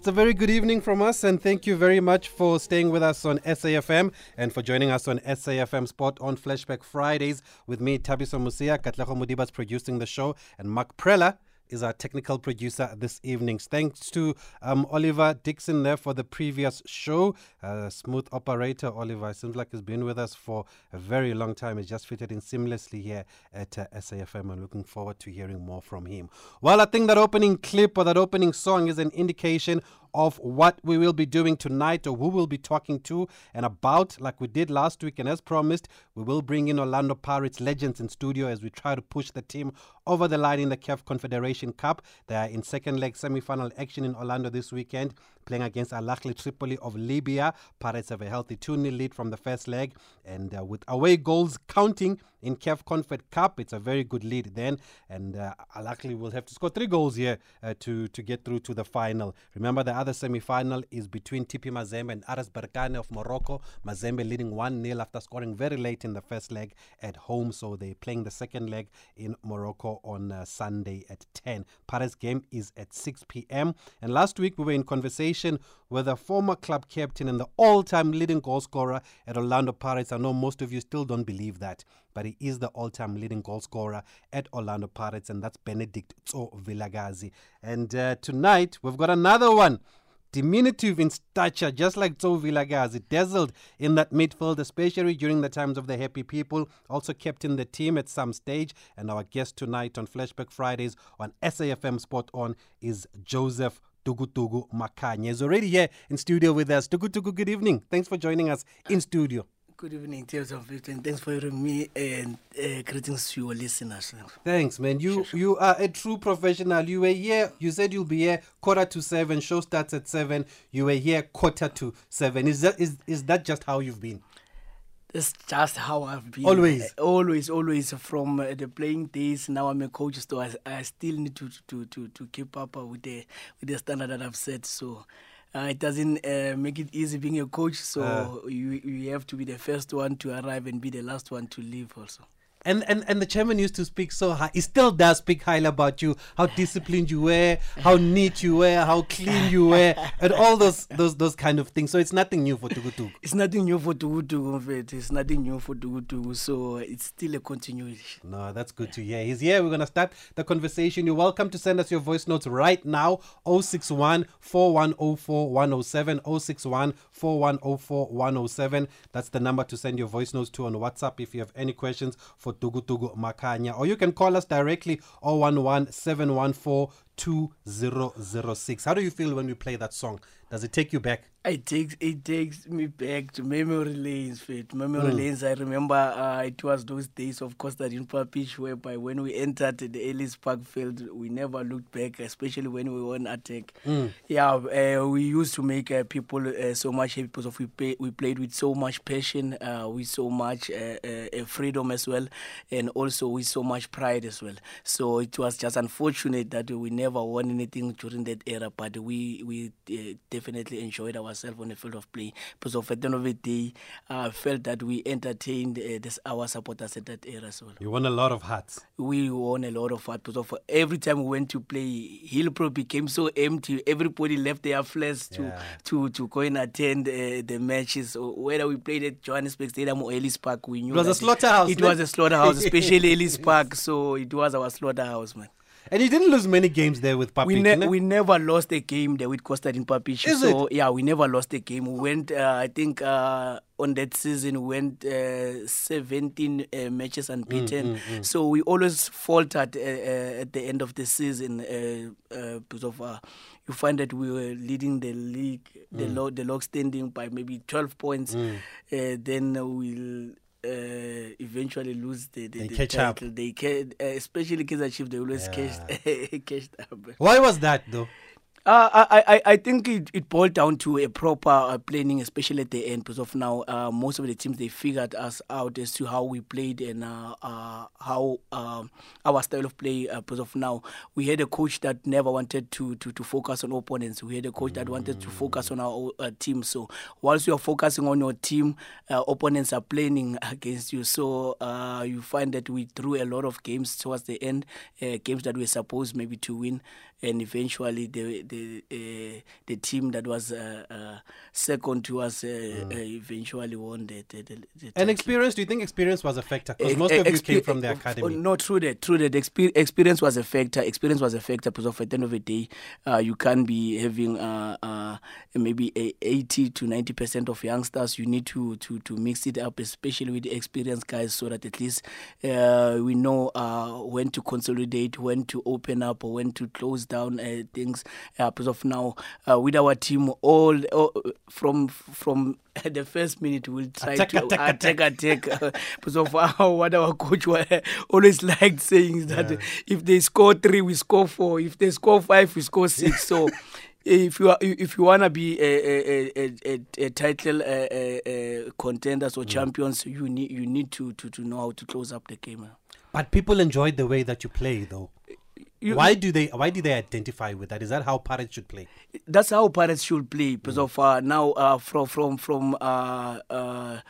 It's a very good evening from us, and thank you very much for staying with us on SAFM and for joining us on SAFM Sport on Flashback Fridays with me, Thabiso Mosia. Katlego Mudibas producing the show, and Mark Prella is our technical producer this evening. Thanks to um, Oliver Dixon there for the previous show. Uh, smooth operator, Oliver. Seems like he's been with us for a very long time. He's just fitted in seamlessly here at uh, SAFM. I'm looking forward to hearing more from him. Well, I think that opening clip or that opening song is an indication of what we will be doing tonight or who we'll be talking to and about, like we did last week. And as promised, we will bring in Orlando Pirates legends in studio as we try to push the team over the line in the CAF Confederation Cup. They are in second leg semi final action in Orlando this weekend playing against Al Ahly Tripoli of Libya. Pirates have a healthy 2 0 lead from the first leg, and uh, with away goals counting in CAF Confed Cup, it's a very good lead then. And uh, Ahly will have to score three goals here uh, to, to get through to the final. Remember, the other semi final is between TP Mazembe and RS Berkane of Morocco. Mazembe leading 1 0 after scoring very late in the first leg at home, so they're playing the second leg in Morocco on uh, Sunday at 10. Paris game is at 6 p.m. And last week we were in conversation with the former club captain and the all-time leading goal scorer at Orlando Pirates. I know most of you still don't believe that, but he is the all-time leading goal scorer at Orlando Pirates, and that's Benedict Tso Vilakazi. And uh, tonight we've got another one diminutive in stature, just like Tso Vilakazi, dazzled in that midfield, especially during the times of the Happy People, also kept in the team at some stage. And our guest tonight on Flashback Fridays on SAFM Sport On is Joseph Tugutugu Makhanya. He's already here in studio with us. Tugutugu, good evening. Thanks for joining us in studio. Good evening, Tears of Fifteen. Thanks for hearing me and uh, greetings to your listeners. Thanks, man. You sure. you are a true professional. You were here. You said you'll be here quarter to seven. Show starts at seven. You were here quarter to seven. Is that is is that just how you've been? That's just how I've been. Always, uh, always, always. From uh, the playing days, now I'm a coach, so I, I still need to to to to keep up with the with the standard that I've set. So uh, it doesn't uh, make it easy being a coach. So uh. you you have to be the first one to arrive and be the last one to leave also. And, and and the chairman used to speak so high. He still does speak highly about you, how disciplined you were, how neat you were, how clean you were, and all those those those kind of things. So it's nothing new for Tugutugu. It's nothing new for Tugutugu. It's nothing new for Tugutugu. So it's still a continuation. No, that's good to hear. He's here. We're gonna start the conversation. You're welcome to send us your voice notes right now. 061 4104 107 061 4104 107. That's the number to send your voice notes to on WhatsApp if you have any questions for for Tugutugu Makhanya. Or you can call us directly 011 714 2006. How do you feel when we play that song? Does it take you back? It takes it takes me back to memory lanes. Fit memory mm. lanes. I remember uh, it was those days of Constantine Papic, whereby when we entered the Ellis Park field, we never looked back, especially when we were on attack. Mm. Yeah, uh, we used to make uh, people uh, so much happy because we play, we played with so much passion, uh, with so much uh, freedom as well, and also with so much pride as well. So it was just unfortunate that we never won anything during that era, but we we definitely enjoyed ourselves on the field of play because of at the end of the day, I uh, felt that we entertained uh, this, our supporters at that era as well. You won a lot of hats. We won a lot of hats because of every time we went to play, Hillbrow became so empty. Everybody left their flats to yeah. to to go and attend uh, the matches. So whether we played at Johannesburg Stadium or Ellis Park, we knew it was a slaughterhouse. It, it was a slaughterhouse, especially Ellis Park. So it was our slaughterhouse, man. And you didn't lose many games there with Papic. We, ne- we never lost a game there with Constantine Papic. Is so it? yeah, we never lost a game. We went, uh, I think, uh, on that season we went uh, 17 uh, matches unbeaten. Mm, mm, mm. So we always faltered uh, uh, at the end of the season because of you find that we were leading the league, the mm. log, the log standing by maybe 12 points. Mm. then we'll uh, eventually lose the, the, they the catch title. up. They can, uh, especially Kaizer Chiefs, they always yeah. catch, catch up. Why was that though? Uh, I, I, I think it, it boiled down to a proper uh, planning, especially at the end, because of now uh, most of the teams they figured us out as to how we played and uh, uh, how um, our style of play. because of now we had a coach that never wanted to, to, to focus on opponents. We had a coach that wanted to focus on our team. So whilst you are focusing on your team, opponents are planning against you. So you find that we threw a lot of games towards the end, games that we were supposed maybe to win, and eventually the the uh, the team that was uh, uh, second to us uh, Mm. uh, eventually won the, the, the, the And title. experience, do you think experience was a factor? Because Eh, most eh, of you came from the eh, academy. No, true that, true that. Expe- experience was a factor. Experience was a factor because of at the end of the day, uh, you can't be having uh, uh, maybe a 80 to 90 percent of youngsters. You need to, to, to mix it up, especially with the experienced guys, so that at least uh, we know uh, when to consolidate, when to open up, or when to close down uh, things. Uh, because of now, uh, with our team, all, all from from the first minute, we'll try Attack, to attack, attack, attack. because of how, what our coach wa- always liked saying is that Yeah. if they score three, we score four. If they score five, we score six. So. If you are, if you wanna be a a, a, a, a title uh, uh, contenders or champions, you need you need to, to, to know how to close up the game. But people enjoyed the way that you play, though. You- why do they? Why do they identify with that? Is that how Pirates should play? that's how Pirates should play because of uh, now uh, from from from uh, uh,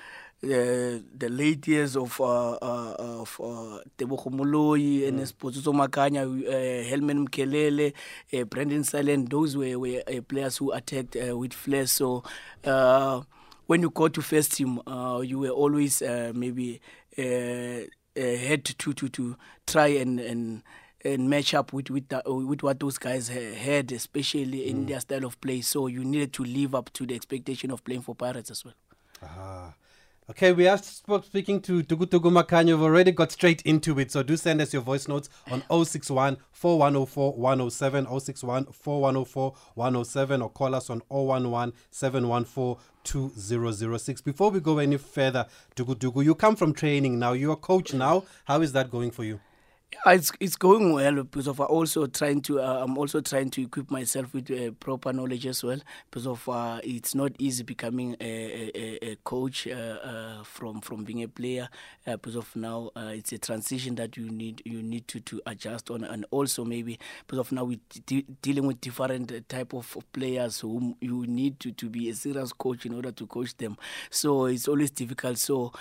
the the late years of uh, uh, of uh, Tebogo Moloi and Esposito Makanya, uh, Helman Mkhalele, uh, Brendan Silent. Those were were uh, players who attacked uh, with flair. So. Uh, when you go to first team, uh, you were always uh, maybe uh, uh, had to to to try and and and match up with with, the, with what those guys had, especially in their style of play. So you needed to live up to the expectation of playing for Pirates as well. Ah. Okay, we are sp- speaking to Tugutugu Makhanya. We've already got straight into it. So do send us your voice notes on 061 4104 107, 061 4104 107, or call us on 011 714 2006. Before we go any further, Tugutugu, you come from training now. You're a coach now. How is that going for you? Yeah, it's it's going well because of also trying to uh, I'm also trying to equip myself with uh, proper knowledge as well because of uh, it's not easy becoming a, a, a- coach uh, uh, from from being a player uh, because of now it's a transition that you need you need to, to adjust on and also maybe because of now we de- dealing with different type of players whom you need to, to be a serious coach in order to coach them. So it's always difficult. So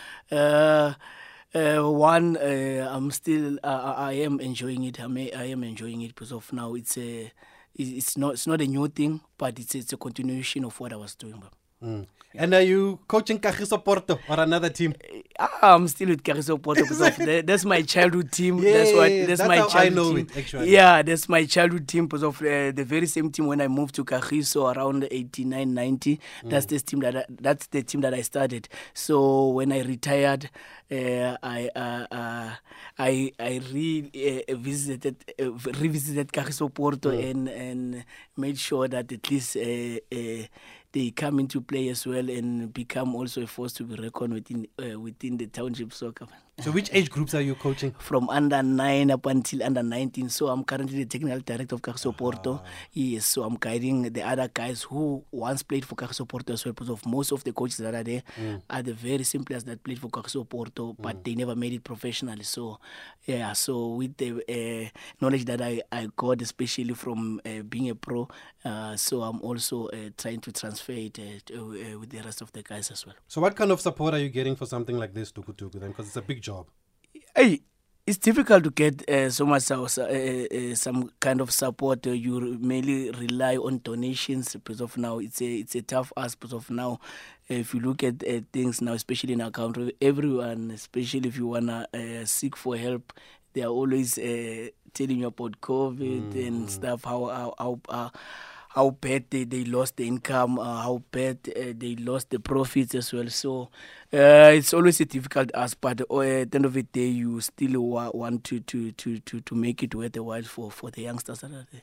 uh, one, uh, I'm still, uh, I I am enjoying it. I, may, I am enjoying it because of now it's a, it's not, it's not a new thing, but it's, it's a continuation of what I was doing. Mm. And are you coaching Kagiso Porto or another team? Ah, I'm still with Kagiso Porto because of that, that's my childhood team. that's what that's, that's my childhood know team. it, actually. Yeah, that's my childhood team because of uh, the very same team when I moved to Kagiso around 89, 90. That's Mm. the team that I, that's the team that I started. So when I retired, uh, I uh, uh, I I re uh, visited uh, revisited Kagiso Porto Mm. and and made sure that at least. They come into play as well and become also a force to be reckoned within uh, within the township soccer So which age groups are you coaching? from under 9 up until under 19 so i'm currently the technical director of Kagiso Porto. Yes so i'm guiding the other guys who once played for Kagiso Porto as well because of most of the coaches that are there are the very same players that played for Kagiso Porto but they never made it professionally. So yeah so with the uh, knowledge that I, I got especially from uh, being a pro uh, so i'm also uh, trying to transfer it uh, to, uh, with the rest of the guys as well. So what kind of support are you getting for something like this, Tukutuku, then? Because it's a big job. Hey, it's difficult to get uh, so much uh, uh, uh, some kind of support. Uh, you mainly rely on donations because of now. It's a it's a tough ask because of now. If you look at uh, things now, especially in our country, everyone, especially if you wanna uh, seek for help, they are always uh, telling you about COVID and stuff. How how how. How bad they, they lost the income, uh, how bad uh, they lost the profits as well. So uh, it's always a difficult ask, but uh, at the end of the day, you still wa- want to, to, to, to, to make it worth the while for, for the youngsters that are there.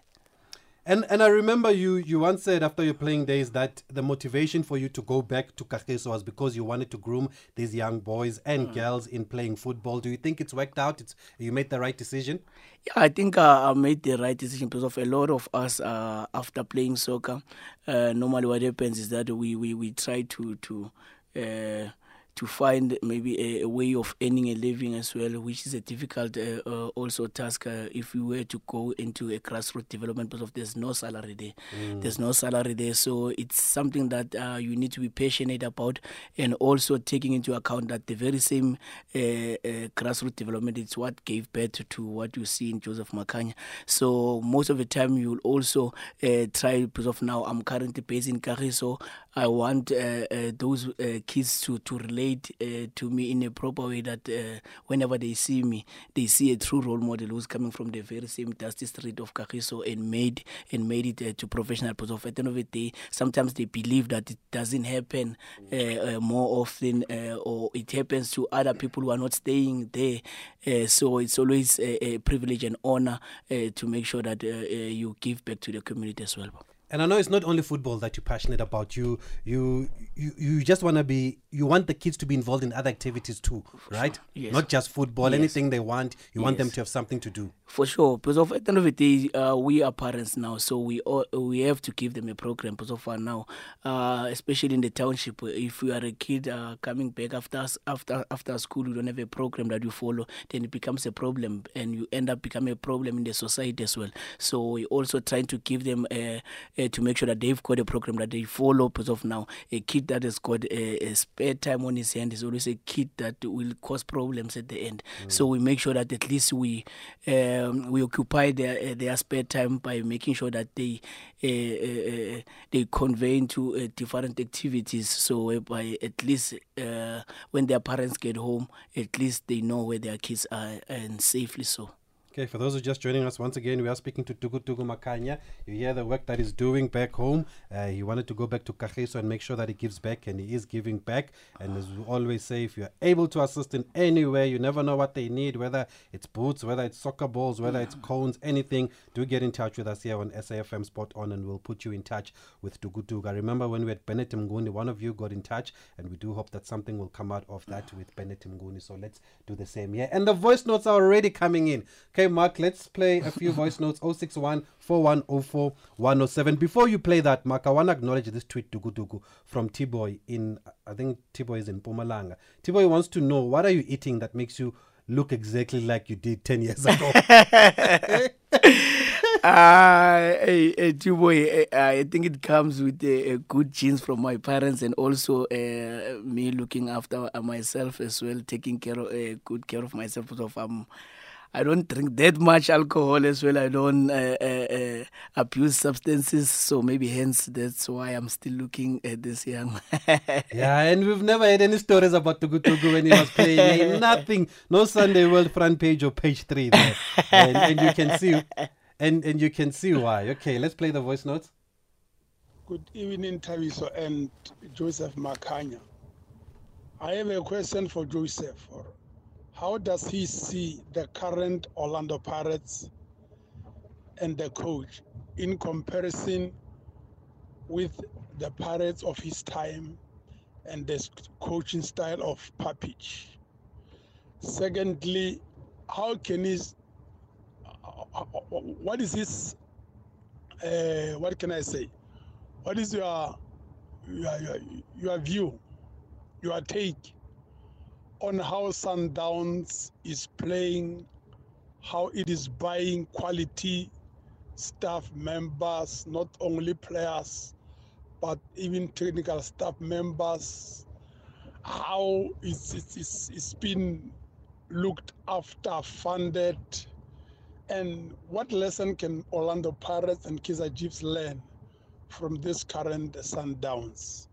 And and I remember you you once said after your playing days that the motivation for you to go back to Kagiso was because you wanted to groom these young boys and girls in playing football. Do you think it's worked out? It's you made the right decision? Yeah, I think uh, I made the right decision because of a lot of us uh, after playing soccer. Uh, normally, what happens is that we, we, we try to to uh, to find maybe a, a, way of earning a living as well, which is a difficult uh, uh, also task uh, if you were to go into a grassroots development because there's no salary there. Mm. There's no salary there, so it's something that uh, you need to be passionate about, and also taking into account that the very same uh, uh, grassroots development is what gave birth to what you see in Joseph Makhanya. So most of the time you will also try because of now I'm currently based in Kagiso. I want those kids to to relate to me in a proper way that whenever they see me, they see a true role model who's coming from the very same dusty street of Kagiso and made and made it uh, to professional because at the end of the day, sometimes they believe that it doesn't happen uh, uh, more often uh, or it happens to other people who are not staying there. Uh, so it's always a, a privilege and honor uh, to make sure that you give back to the community as well. And I know it's not only football that you're passionate about. You you you, you just want to be you want the kids to be involved in other activities too, right? Yes. Not just football. Yes. Anything they want, you yes. want them to have something to do. For sure, because of, at the end of the day, uh, we are parents now, so we all, we have to give them a program. Because of far now, uh, especially in the township, if you are a kid uh, coming back after after after school, you don't have a program that you follow, then it becomes a problem, and you end up becoming a problem in the society as well. So we also trying to give them a, a, to make sure that they've got a program that they follow. Because of now, a kid that has got a, a, spare time on his hand is always a kid that will cause problems at the end. Mm. So we make sure that at least we. Uh, um, we occupy their uh, their spare time by making sure that they uh, uh, uh they convey into uh, different activities. So whereby at least uh, when their parents get home, at least they know where their kids are and safely so. Okay, for those who are just joining us once again, we are speaking to Tugu Tugu Makhanya. You hear the work that he's doing back home. Uh, he wanted to go back to Kagiso and make sure that he gives back, and he is giving back. And as we always say, if you're able to assist in any way, you never know what they need, whether it's boots, whether it's soccer balls, whether it's cones, anything, do get in touch with us here on SAFM Sport On, and we'll put you in touch with Tugu Tugu. I remember when we had Bennett Mnguni, one of you got in touch, and we do hope that something will come out of that with Bennett Mnguni. So let's do the same here. And the voice notes are already coming in. Okay, Mark, let's play a few voice notes 061 4104 107. Before you play that, Mark, I want to acknowledge this tweet Dugu Dugu from T-Boy in, I think T-Boy is in Mpumalanga. T-Boy wants to know what are you eating that makes you look exactly like you did 10 years ago? uh, hey, hey, boy, uh, I think it comes with uh, good genes from my parents and also uh, me looking after myself as well, taking care of uh, good care of myself. So I'm I don't drink that much alcohol as well. I don't uh, uh, uh, abuse substances, so maybe hence that's why I'm still looking at this young. yeah, and we've never had any stories about Tugu Tugu when he was playing. Nothing, no Sunday World front page or page three there, and, and you can see, and and you can see why. Okay, let's play the voice notes. Good evening, Taviso and Joseph Makhanya. I have a question for Joseph. How does he see the current Orlando Pirates and the coach in comparison with the Pirates of his time and the coaching style of Papic? Secondly, how can he, what is his, uh, what can I say? What is your, your, your, your view, your take on how Sundowns is playing, how it is buying quality staff members, not only players, but even technical staff members, how it's, it's, it's, been looked after, funded, and what lesson can Orlando Pirates and Kaizer Chiefs learn from this current Sundowns?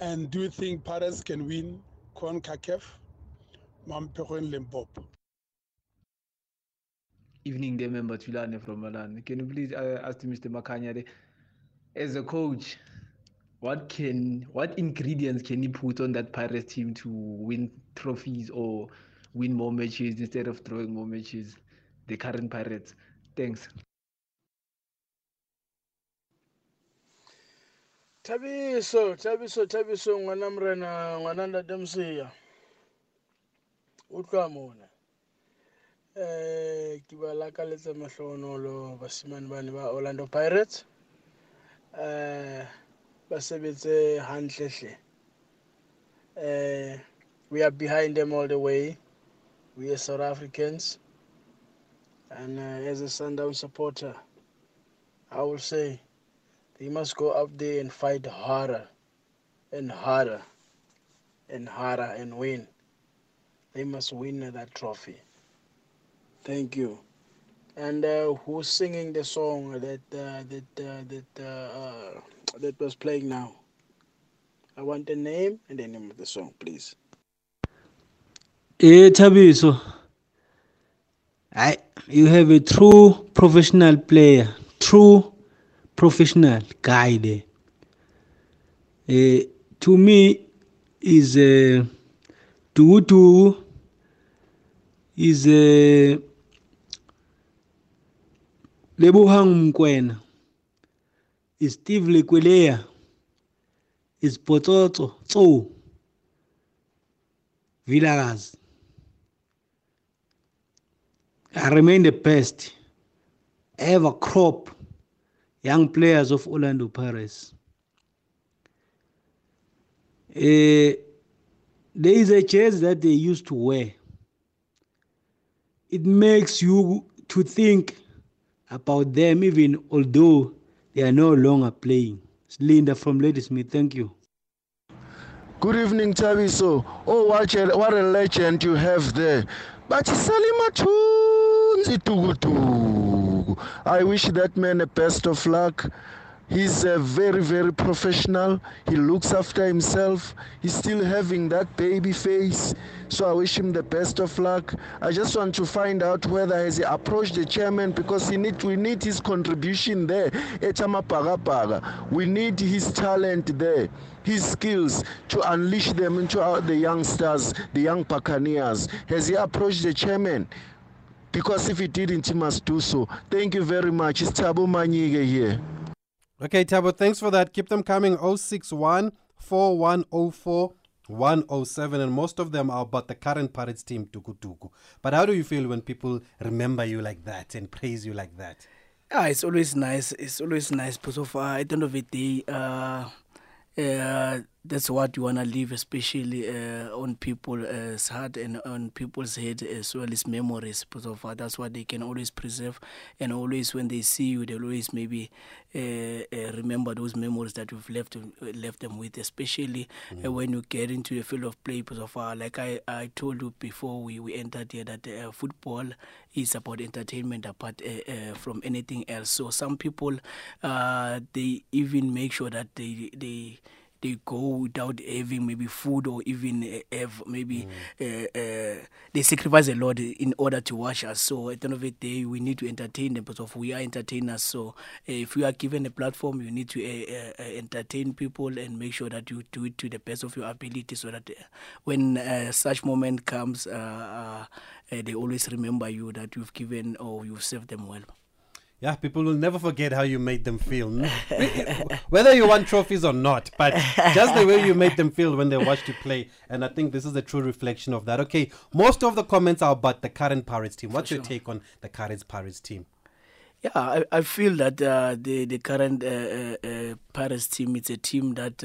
And do you think Pirates can win CONCACAF, Limpopo. Evening day member Tulane from Milan. Can you please uh, ask Mr. Makhanya, as a coach, what can what ingredients can he put on that Pirates team to win trophies or win more matches instead of throwing more matches? The current Pirates. Thanks. Thabiso thabiso thabiso ngwana morena ngwana ntate moseya utlwa mona um ke ba lakaletse mahlohonolo basimane bane ba orlando pirates um ba sebetse hantlehle Uh, we are behind them all the way. We are South Africans. And uh, as a Sundown supporter, I will say they must go up there and fight harder and harder and harder and win. They must win that trophy. Thank you. And uh, who's singing the song that uh, that uh, that uh, uh, that was playing now? I want the name and the name of the song, please. Eh Thabiso. I you have a true professional player, true professional there. Eh to me is uh, Tutu is uh, Lebohang is Steve Lekoelea is Pototo Tso Vilakazi. I remain the best ever crop young players of Orlando Pirates. Uh, there is a jersey that they used to wear. It makes you to think about them, even although they are no longer playing. It's Linda from Ladysmith. Thank you. Good evening, Thabiso. Oh, what a, what a legend you have there. But Salima Tunzi I wish that man the best of luck. He's uh, very, very professional. He looks after himself. He's still having that baby face. So I wish him the best of luck. I just want to find out whether has he approached the chairman because he need we need his contribution there. We need his talent there, his skills to unleash them into our, the youngsters, the young Buccaneers. Has he approached the chairman? Because if he didn't, he must do so. Thank you very much. It's Tabu Manyige here. Okay, Tabo, thanks for that. Keep them coming 061 4104 107, and most of them are about the current Pirates team, Tuku Tuku. But how do you feel when people remember you like that and praise you like that? Yeah, it's always nice. It's always nice because of uh, at the end of the day, uh, uh, that's what you want to leave, especially uh, on people's heart and on people's head as well as memories. Of uh, that's what they can always preserve, and always when they see you, they'll always maybe uh, uh, remember those memories that we've left left them with. Especially mm. when you get into the field of play. Because of uh, like I, I told you before we, we entered here that uh, football is about entertainment apart uh, uh, from anything else. So some people uh, they even make sure that they they they go without having maybe food or even uh, have maybe mm. uh, uh, they sacrifice a lot in order to watch us. So at the end of the day, we need to entertain them because we are entertainers. So if you are given a platform, you need to entertain people and make sure that you do it to the best of your ability, so that when such moment comes, uh, uh, they always remember you that you've given or you've served them well. Yeah, people will never forget how you made them feel. Whether you won trophies or not, but just the way you made them feel when they watched you play. And I think this is a true reflection of that. Okay, most of the comments are about the current Pirates team. What's sure. your take on the current Pirates team? Yeah, I, I feel that uh, the the current uh, uh, uh Pirates team it's a team that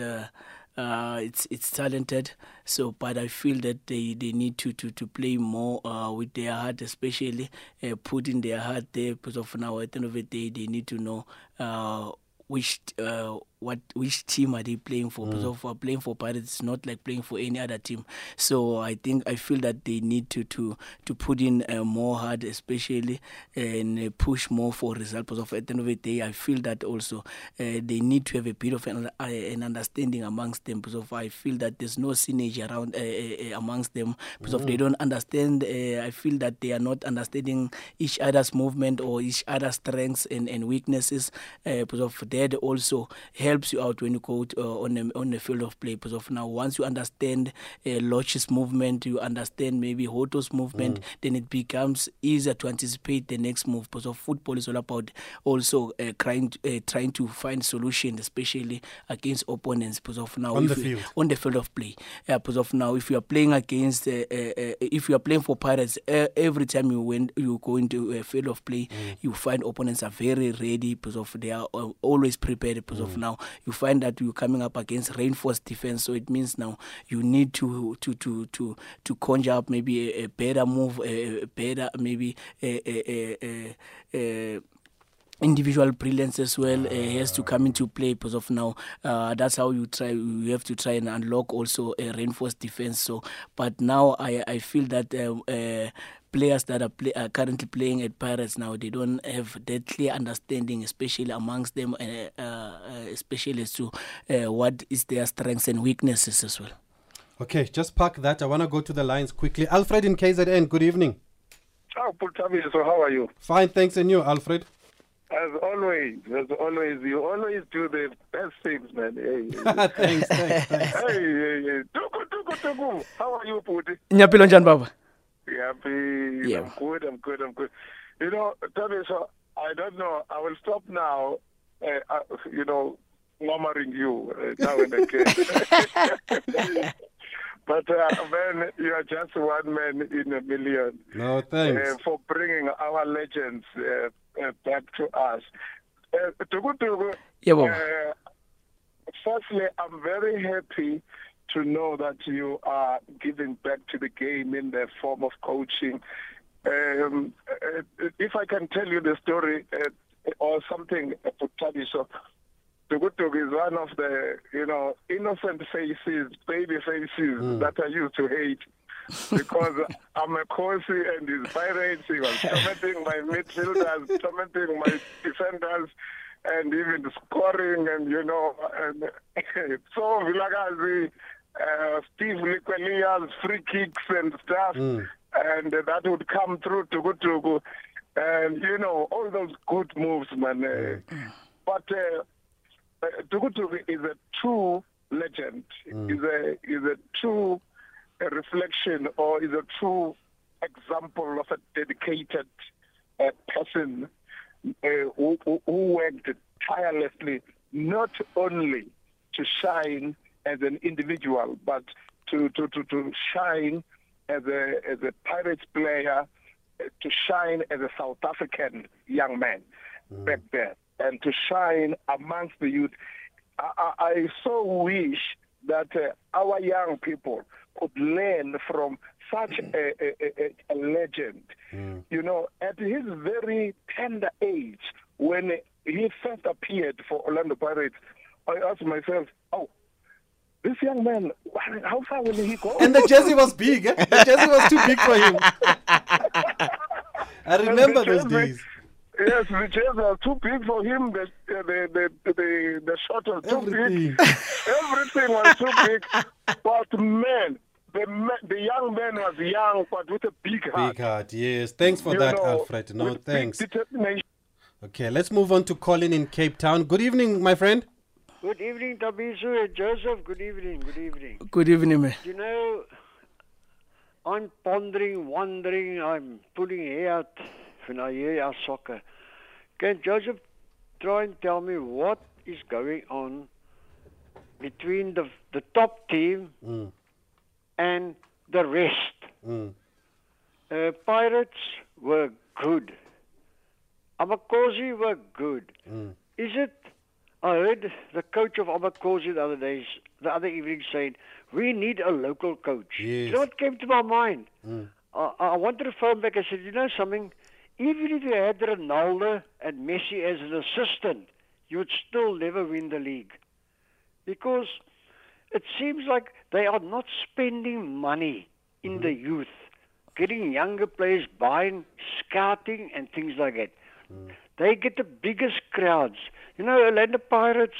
uh, it's it's talented. So, but I feel that they, they need to, to, to play more uh, with their heart, especially uh, putting their heart there. Because of now, at the end of the day, they need to know uh, which uh, what which team are they playing for? Mm. So for playing for Pirates, it's not like playing for any other team. So I think I feel that they need to to to put in uh, more hard, especially and uh, push more for results. Because of at the end of the day, I feel that also uh, they need to have a bit of an, uh, an understanding amongst them. Because of I feel that there's no synergy around uh, amongst them. Because mm. of they don't understand. I feel that they are not understanding each other's movement or each other's strengths and, and weaknesses. because of that also helps you out when you go to, uh, on a, on the field of play. Because of now, once you understand uh, Lorch's movement, you understand maybe Hotto's movement, mm. then it becomes easier to anticipate the next move. Because of football is all about also uh, trying uh, trying to find solutions, especially against opponents. Because of now, on the field, on the field of play. Uh, because of now, if you are playing against, uh, uh, uh, if you are playing for Pirates, uh, every time you went, you go into a field of play, mm. you find opponents are very ready because of they are always prepared because mm. of now you find that you're coming up against reinforced defense. So it means now you need to to to to to conjure up maybe a, a better move, a, a better maybe a, a, individual brilliance as well uh, has to come into play because of now uh, that's how you try you have to try and unlock also a reinforced defense so but now i i feel that uh, uh, players that are, play, are currently playing at Pirates now they don't have that clear understanding especially amongst them uh, uh, especially as to uh, what is their strengths and weaknesses as well okay just park that i want to go to the lines quickly alfred in kzn good evening Oh, Putabi, so how are you? fine thanks and you alfred As always, as always, you always do the best things, man. Hey, thanks, thanks, thanks. hey, hey, hey. Tuku, tuku, tuku. How are you, Puti? nyaphilo njani baba Happy. Yeah. I'm good, I'm good, I'm good. You know, Tabi, so I don't know. I will stop now, uh, uh, you know, murmuring you uh, now and again. but, uh, man, you are just one man in a million. no thanks uh, for bringing our legends uh, uh, back to us. Uh, Tugu Tugu, Yeah, Baba. uh, firstly, I'm very happy to know that you are giving back to the game in the form of coaching. Um, uh, if I can tell you the story uh, or something, uh, Putabiso, Tugutug is one of the, you know, innocent faces, baby faces that I used to hate because I'm a Kosi and his pirates. He was tormenting my midfielders, tormenting my defenders, and even scoring and, you know, and so Vilakazi, uh, Steve Lekoelea's free kicks and stuff, and that would come through Tugutugu. And, you know, all those good moves, man. Uh, But uh, uh, Tugutugu is a true legend, is a is a true uh, reflection or is a true example of a dedicated uh, person uh, who, who who worked tirelessly not only to shine as an individual, but to, to, to, to shine as a, as a Pirates player, to shine as a South African young man mm. back there, and to shine amongst the youth. I, I, I so wish that uh, our young people could learn from such mm. a, a, a, a legend. Mm. You know, at his very tender age, when he first appeared for Orlando Pirates, I asked myself, this young man, how far will he go? and the jersey was big eh? the jersey was too big for him i remember those days Yes, the chairs are too big for him. The the the the, the shot was too Everything. big. Everything was too big. But man, the the young man was young, but with a big heart. big heart yes thanks for You that know, alfred no thanks okay let's move on to colin in cape town good evening my friend Good evening, Tabisu and Joseph. Good evening. Good evening. good evening man You know, I'm pondering, wondering, I'm pulling hair out when I hear our soccer. Can Joseph try and tell me what is going on between the the top team Mm. and the rest? Mm. Uh, Pirates were good. Amakhosi were good. Mm. Is it? I heard the coach of Amakhosi the other day, the other evening saying, "We need a local coach." You know what came to my mind? Mm. I, I wanted to phone back. I said, "You know something? Even if you had Ronaldo and Messi as an assistant, you would still never win the league because it seems like they are not spending money in the youth, getting younger players, buying, scouting, and things like that. They get the biggest crowds. You know, Orlando Pirates,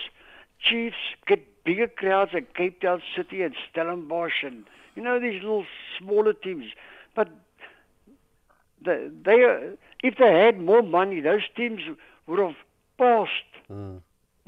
Chiefs get bigger crowds than Cape Town City and Stellenbosch, and you know these little smaller teams. But they, they if they had more money, those teams would have passed. Hmm.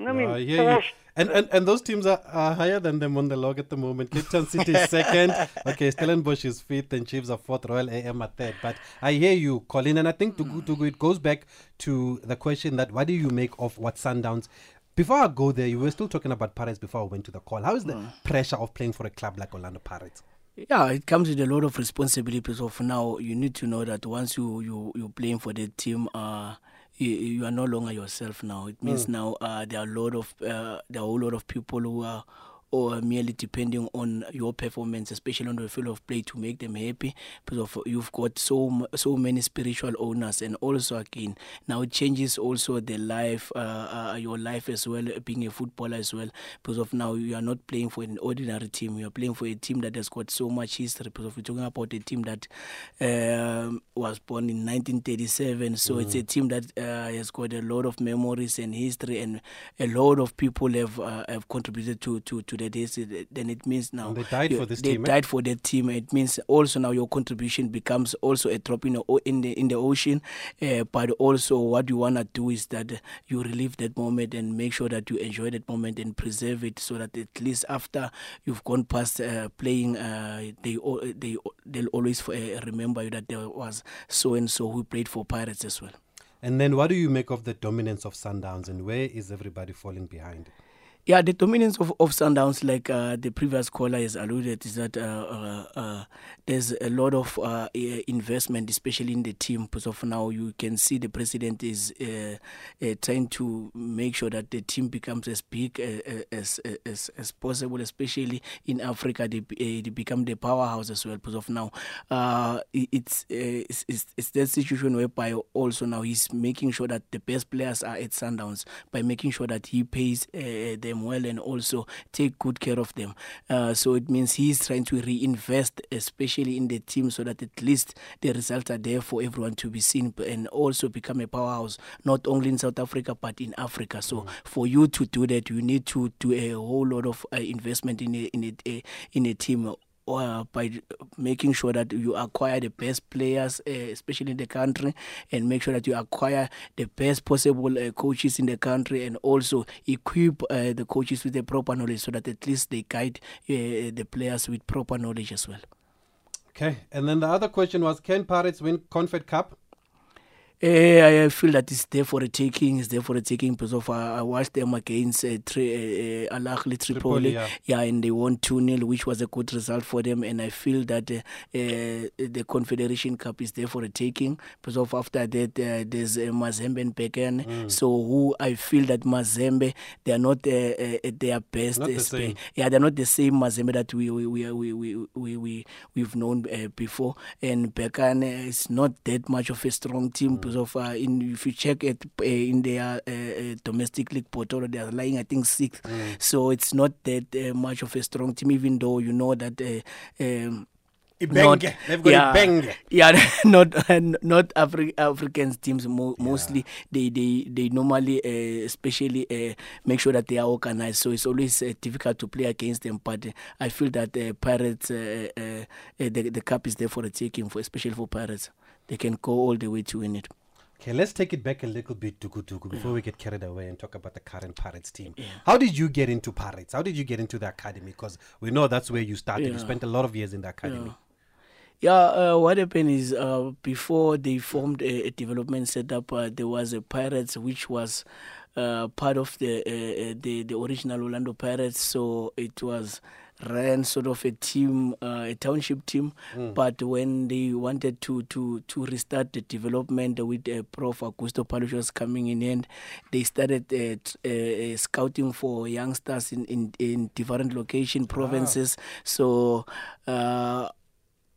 I mean, I hear you. And, and and those teams are, are higher than them on the log at the moment. Cape Town City is second. Okay, Stellenbosch is fifth, and Chiefs are fourth. Royal AM are third. But I hear you, Colin, and I think to go to go, it goes back to the question that what do you make of what Sundowns? Before I go there, you were still talking about Pirates before I went to the call. How is the pressure of playing for a club like Orlando Pirates? Yeah, it comes with a lot of responsibility. So for now, you need to know that once you you you're playing for the team, uh, you, you are no longer yourself now. It means Mm. now uh, there are a lot of uh, there are a whole lot of people who are or merely depending on your performance, especially on the field of play, to make them happy. Because of you've got so so many spiritual owners, and also again now it changes also the life, uh, uh, your life as well, being a footballer as well. Because of now you are not playing for an ordinary team, you are playing for a team that has got so much history. Because of we're talking about a team that um, was born in 1937, so it's a team that uh, has got a lot of memories and history, and a lot of people have uh, have contributed to to to that. Then it means now And they died you- for this they team, eh? died for that team. It means also now your contribution becomes also a drop in the in the in the ocean. Uh, but also what you wanna do is that you relive that moment and make sure that you enjoy that moment and preserve it, so that at least after you've gone past uh, playing, uh, they they they'll always uh, remember you that there was so and so who played for Pirates as well. And then what do you make of the dominance of Sundowns and where is everybody falling behind? Yeah, the dominance of, of Sundowns, like uh, the previous caller has alluded, is that uh, uh, uh, there's a lot of uh, investment, especially in the team. Because of now, you can see the president is uh, trying to make sure that the team becomes as big as, as as possible, especially in Africa. They, they become the powerhouse as well. Because of now, it's, it's it's it's that situation whereby also now he's making sure that the best players are at Sundowns by making sure that he pays uh, them well and also take good care of them. Uh, so it means he's trying to reinvest, especially in the team, so that at least the results are there for everyone to be seen and also become a powerhouse, not only in South Africa but in Africa. So for you to do that, you need to do a whole lot of uh, investment in a, in a, a in a team uh, by making sure that you acquire the best players, uh, especially in the country, and make sure that you acquire the best possible uh, coaches in the country, and also equip uh, the coaches with the proper knowledge so that at least they guide uh, the players with proper knowledge as well. Okay. And then the other question was can Pirates win Confed Cup? Uh, I feel that it's there for the taking. It's there for the taking because of uh, I watched them against uh, tri- uh, uh, Al Ahly Tripoli, Tripoli, yeah. and they won 2 0, which was a good result for them. And I feel that uh, uh, the Confederation Cup is there for the taking because of after that uh, there's uh, Mazembe and Berkane. Mm. So who I feel that Mazembe they are not uh, uh, at their best. Not the same. yeah, they're not the same Mazembe that we we we we we, we, we we've known uh, before. And Berkane uh, is not that much of a strong team because of uh, in if you check it uh, in their uh, domestic league portal, they are lying I think sixth. So it's not that uh, much of a strong team, even though you know that. Uh, um, got yeah, yeah, not not Afri- African teams. Mo- mostly they they they normally, uh, especially uh, make sure that they are organized. So it's always uh, difficult to play against them. But uh, I feel that uh, Pirates, uh, uh, uh, the the cup is there for the taking, for especially for Pirates. They can go all the way to win it. Okay, let's take it back a little bit, Tuku Tuku, before we get carried away and talk about the current Pirates team. How did you get into Pirates? How did you get into the academy? Because we know that's where you started. You spent a lot of years in the academy. Yeah, uh, what happened is uh, before they formed a, a development setup, uh, there was a Pirates which was uh, part of the, uh, uh, the the original Orlando Pirates. So it was ran sort of a team, uh, a township team. But when they wanted to to to restart the development with uh, Prof Augusto Palacios coming in, and they started uh, uh, uh, scouting for youngsters in in, in different location provinces. So.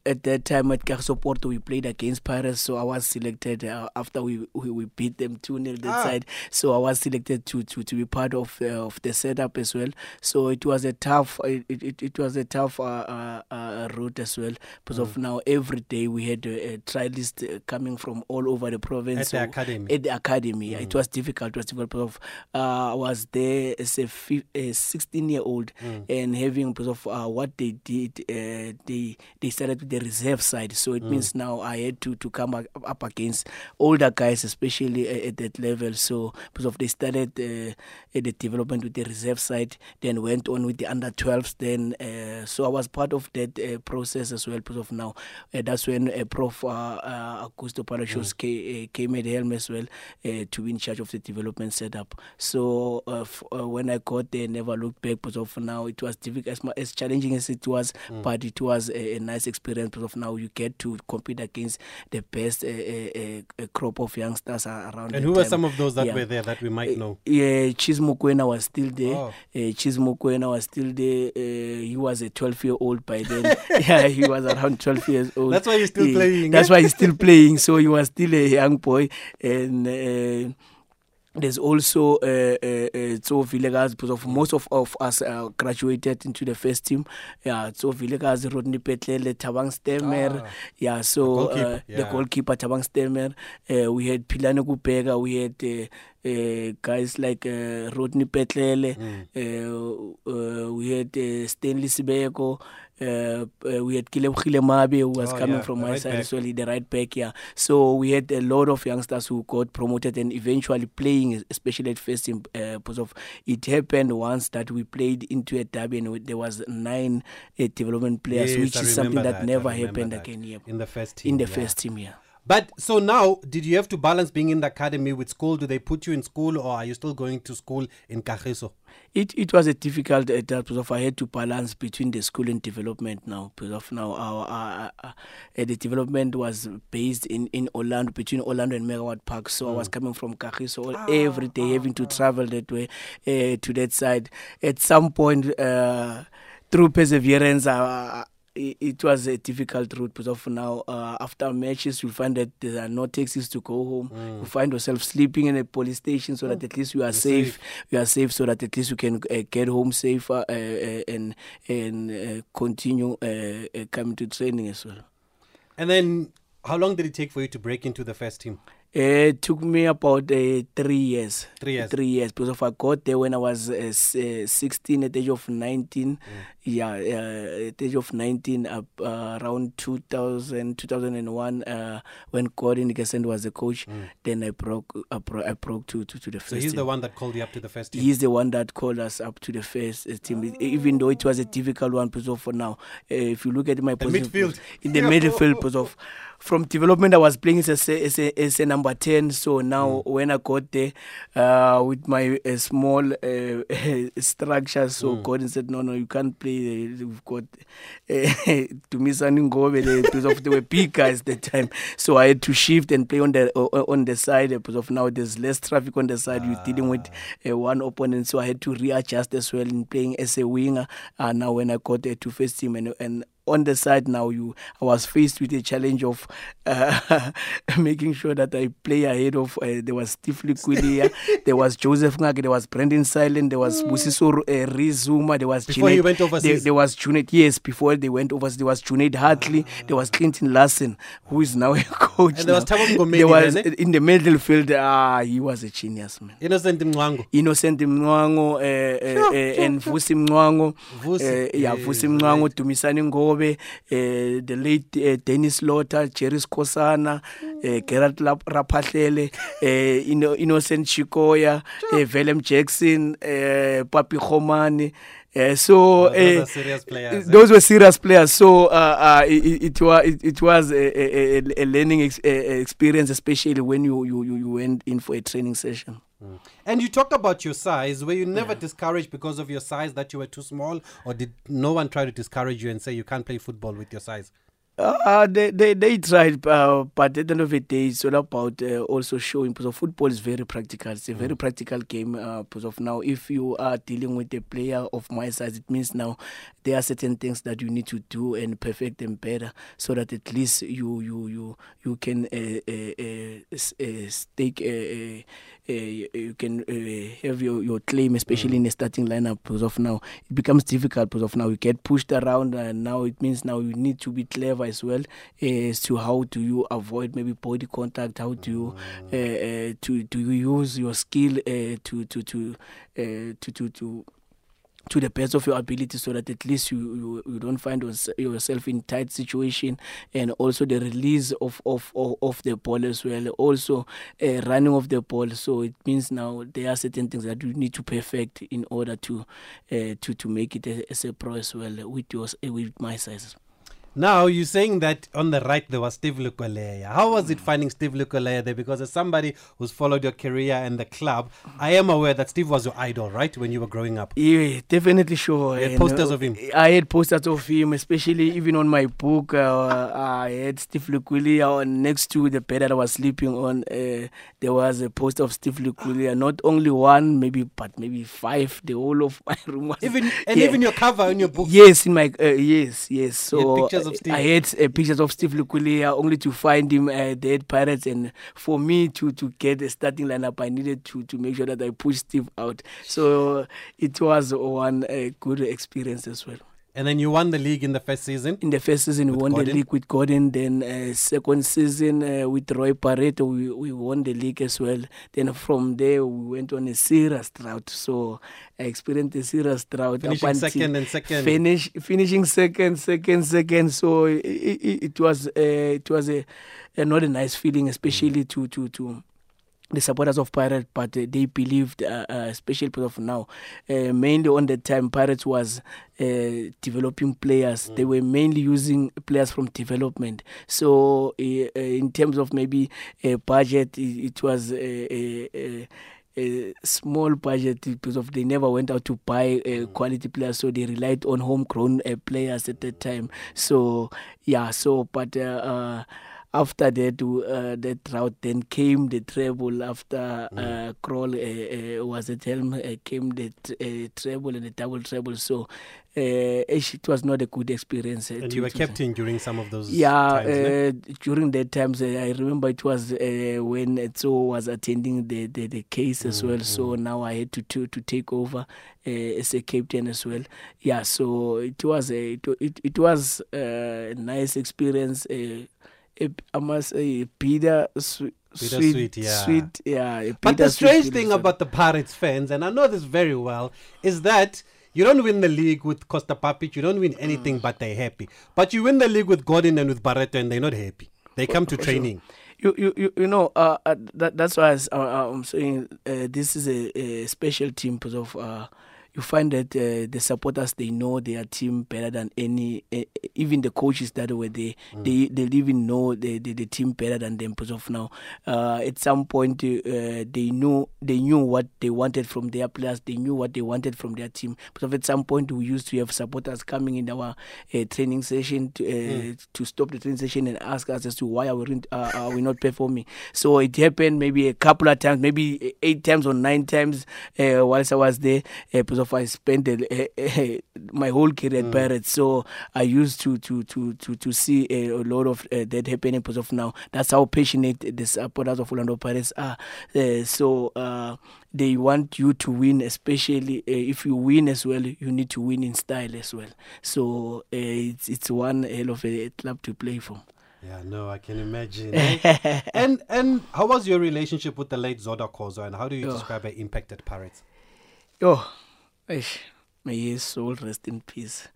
At that time at Kagiso Porto, we played against Paris, so I was selected uh, after we, we we beat them 2 0 that Ah. side. So I was selected to to, to be part of uh, of the setup as well. So it was a tough it it, it was a tough uh, uh, uh, route as well because of now every day we had a, a trialist uh, coming from all over the province. At the academy. At the academy, yeah. it was difficult. It was difficult because of, uh, I was there as a, fif- a 16 year old and having because of uh, what they did, uh, they they started with the reserve side. So it means now I had to to come up, against older guys, especially uh, at that level. So because of they started uh, the development with the reserve side, then went on with the under 12s. Then uh, so I was part of that uh, process as well. Because of now, uh, that's when uh, Prof uh, Augusto Palacios ca- uh, came at the helm as well uh, to be in charge of the development setup. So uh, f- uh, when I got there, never looked back. Because of now, it was difficult as, as challenging as it was, but it was a, a nice experience of now you get to compete against the best uh, uh, crop of youngsters around. And who were some of those that Yeah. were there that we might know? Yeah, Chis Mokoena was still there. Oh. Uh, Chis was still there. He was a 12 year old by then. yeah, he was around 12 years old. That's why he's still playing, That's eh? why he's still playing. So he was still a young boy. And uh, there's also uh, uh, uh, Tso Vilakazi because of most of, of us uh, graduated into the first team. Yeah, Tso Vilakazi, Rodney Petlele, Tabang Stemmer. Ah, yeah, so goalkeeper, uh, yeah. the goalkeeper Tabang Stemmer. Uh, we had Pilano Kupega. We had uh, uh, guys like uh, Rodney Petlele. Mm. Uh, uh, we had uh, Stanley Sibeko. Uh, uh, we had Kilebogile Mabe who was Oh, coming yeah, from my right side back. as well, the right back, yeah. So we had a lot of youngsters who got promoted and eventually playing, especially at first in uh, of it happened once that we played into a derby and there was nine uh, development players, Yes, which I is something that, that, never happened that. again yeah. In the first team. in the yeah. first team, yeah. But so now, did you have to balance being in the academy with school? Do they put you in school or are you still going to school in Kagiso? It it was a difficult uh, that because of I had to balance between the school and development now. Because of now our, our, our, uh, the development was based in in Orlando between Orlando and Megawatt Park. So I was coming from Kagiso all every day having to travel that way uh, to that side. At some point uh, through perseverance uh, it, it was a difficult route because of now uh, after matches you find that there are no taxis to go home you find yourself sleeping in a police station so that at least you are safe. you are safe so that at least you can uh, get home safer uh, uh, and and uh, continue uh, uh, coming to training as well And then how long did it take for you to break into the first team? It took me about uh, three years Three years. three years because of I got there when I was uh, uh, 16 at the age of 19 yeah uh, at the age of 19 uh, uh, around 2000 2001 uh, when Gordon Nickerson was the coach then I broke I, bro- I broke to, to, to the first So he's team. the one that called you up to the first team. He's the one that called us up to the first team, E- even though it was a difficult one. Because of for now, uh, if you look at my position midfield. in the midfield, because of from development, I was playing as a, as a, as a number ten. So now, when I got there uh, with my uh, small uh, structure, so Gordon said, "No, no, you can't play. uh, We've got to miss Ngobe there because of they were big guys that time. So I had to shift and play on the uh, on the side uh, because of now there's less traffic on the side. You're dealing with uh, one opponent, so I had to readjust as well in playing as a winger. Uh, now when I got uh, to face him and and on the side now you I was faced with a challenge of uh, making sure that I play ahead of uh, there was Steve Lekoelea, there was Joseph Ngake, there was Brendan Silent, there was Busiso uh, Rizuma, there was Before Junaid- went overseas? there was Junaid, yes, before they went overseas, there was Junaid Hartley, there was Clinton Larsen, who is now a coach. And there was. Thabo There was then, eh? in the middle field, ah, he was a genius, man. Innocent Mwango. Innocent Mnwango uh, uh, uh, and Vusi Mnwango Vusi, uh, yeah Vusi Mnwango Dumisani Ngobe eh the late uh, Dennis Lotter, Jerry Skosana, mm. eh Gerald Raphahlele, eh Innocent Chikoya, eh Velem Jackson, eh Papi Khomane uh, so those uh, are serious players, eh? those were serious players. So uh, uh, it, it was it, it was a, a, a- learning ex- a- experience, especially when you, you, you you went in for a training session. And you talked about your size. Were you never discouraged because of your size that you were too small? Or did no one try to discourage you and say you can't play football with your size? Uh, they, they they tried, uh, but at the end of the day, it's all about uh, also showing. Because football is very practical. It's a very practical game. Uh, because of now, if you are dealing with a player of my size, it means now there are certain things that you need to do and perfect them better, so that at least you you you you can uh, uh, uh, uh, stake. Uh, uh, uh, you can uh, have your, your claim, especially in the starting lineup. Because of now, it becomes difficult. Because of now, you get pushed around, and now it means now you need to be clever as well as to how do you avoid maybe body contact. How do you uh, to do you use your skill to to to to to to to the best of your ability so that at least you, you, you don't find yourself in tight situation and also the release of, of, of, of the ball as well. Also uh, running of the ball. So it means now there are certain things that you need to perfect in order to uh, to, to make it as a pro as well with yours uh, with my size Now you're saying that on the right there was Steve Lekoelea. How was it finding Steve Lekoelea there? Because as somebody who's followed your career and the club, I am aware that Steve was your idol, right, when you were growing up. Yeah, definitely sure. You had posters uh, of him? I had posters of him, especially even on my book. Uh, I had Steve Lekoelea on next to the bed that I was sleeping on. Uh, there was a poster of Steve Lekoelea, not only one, maybe, but maybe five. The whole of my room was Even and Yeah. even your cover on your book. Yes, in my uh, yes, yes. So pictures of Steve? I had uh, pictures of Steve Lekoelea only to find him uh, dead pirates, and for me to to get a starting lineup, I needed to to make sure that I push Steve out. So it was one uh, good experience as well. And then you won the league in the first season. In the first season, we won Gordon? the league with Gordon. Then uh, second season uh, with Roy Barreto, we, we won the league as well. Then from there, we went on a serious drought. So I experienced a serious drought. Finishing second and second. Finish, finishing second, second, second. So it, it, it was uh, it was a, a not a nice feeling, especially Mm. to to to the supporters of Pirates, but uh, they believed, uh, uh, especially because of now, uh, mainly on the time Pirates was uh, developing players. They were mainly using players from development. So uh, in terms of maybe a budget, it, it was a, a, a a small budget because of they never went out to buy uh, quality players, so they relied on homegrown uh, players at that time. So yeah, so but uh, uh, after that uh, that drought, then came the treble. After uh, Krol uh, uh, was at helm, uh, came the t- uh, treble and the double treble. So uh, it was not a good experience. Uh, And you were kept in during some of those yeah, times. uh, during that times, uh, I remember it was uh, when Etso was attending the, the, the case as well. So now I had to to, to take over uh, as a captain as well. Yeah, so it was a it, it, it was a nice experience. Uh, a, I must say, bitter, sweet, Bittersweet, yeah. sweet, yeah. But the strange thing about the Pirates fans, and I know this very well, is that you don't win the league with Kosta Papic, you don't win Mm. anything, but they're happy. But you win the league with Gordon and with Barreto, and they're not happy. They come to training. you you you, you know uh, uh that that's why I s- uh, I'm saying uh, this is a, a special team because of uh you find that uh, the supporters they know their team better than any uh, even the coaches that were there. They they even know the, the the team better than them because of now. Uh at some point uh, they knew they knew what they wanted from their players. They knew what they wanted from their team. Because at some point we used to have supporters coming in our uh, training session to uh, to stop the training session and ask us as to why are we uh, are we not performing. So it happened maybe a couple of times maybe eight times or nine times uh, whilst I was there uh, because of I spent uh, my whole career at Pirates so I used to to to to to see a, a lot of uh, that happening because of now that's how passionate the supporters of Orlando Pirates are uh, so uh, they want you to win especially uh, if you win as well you need to win in style as well so uh, it's it's one hell of a club to play for Yeah, no, I can imagine. eh? and and how was your relationship with the late Zoda Kozo, and how do you Oh. describe her impact at Pirates? Oh, eish, may his soul rest in peace.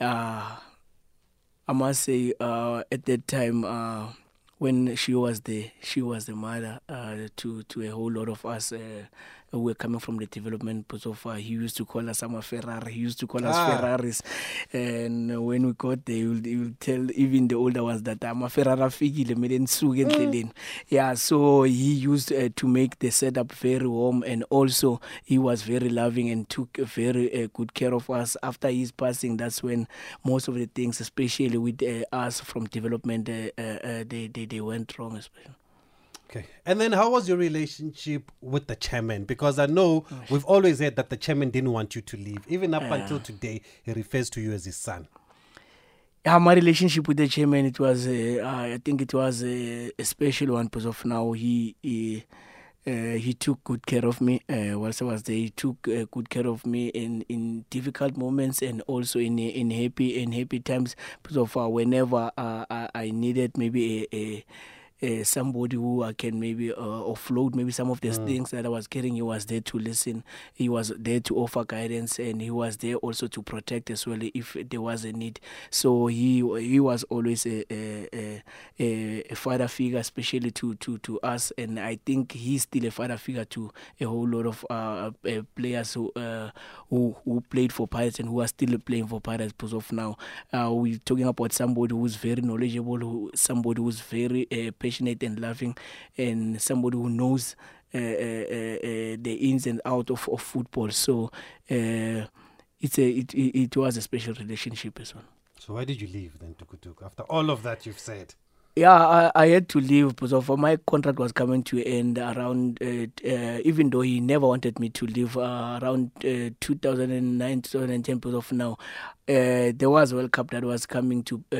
Uh, I must say, uh, at that time, uh, when she was the she was the mother uh, to to a whole lot of us. Were coming from the development because of uh, he used to call us some Ferrari. He used to call us Ah. Ferraris, and when we got there, he will, he will tell even the older ones that I'm a Ferrari mele nisuke endleleni." Yeah, so he used uh, to make the setup very warm, and also he was very loving and took very uh, good care of us. After his passing, that's when most of the things, especially with uh, us from development, uh, uh, they, they they went wrong. Especially. Okay. And then how was your relationship with the chairman? Because I know we've always heard that the chairman didn't want you to leave. Even up until today, he refers to you as his son. Yeah, my relationship with the chairman, it was, uh, I think it was a, a special one because of now he, he, uh, he took good care of me uh, whilst I was there. He took uh, good care of me in, in difficult moments and also in in happy in happy times because of uh, whenever uh, I, I needed maybe a, a uh, somebody who I can maybe uh, offload maybe some of the Mm. things that I was carrying. He was there to listen. He was there to offer guidance, and he was there also to protect as well if there was a need. So he he was always a a, a, a father figure, especially to, to, to us, and I think he's still a father figure to a whole lot of uh, uh, players who, uh, who who played for Pirates and who are still playing for Pirates. Because of now, uh, we're talking about somebody who's very knowledgeable, who somebody who's very uh, and loving, and somebody who knows uh, uh, uh, uh, the ins and out of, of football. So uh, it's a it, it, it was a special relationship as well. So why did you leave then, Tukutuk? After all of that you've said. Yeah, I, I had to leave because of my contract was coming to end around. Uh, uh, even though he never wanted me to leave uh, around uh, 2009, 2010. Because of now, uh, there was World Cup that was coming to uh,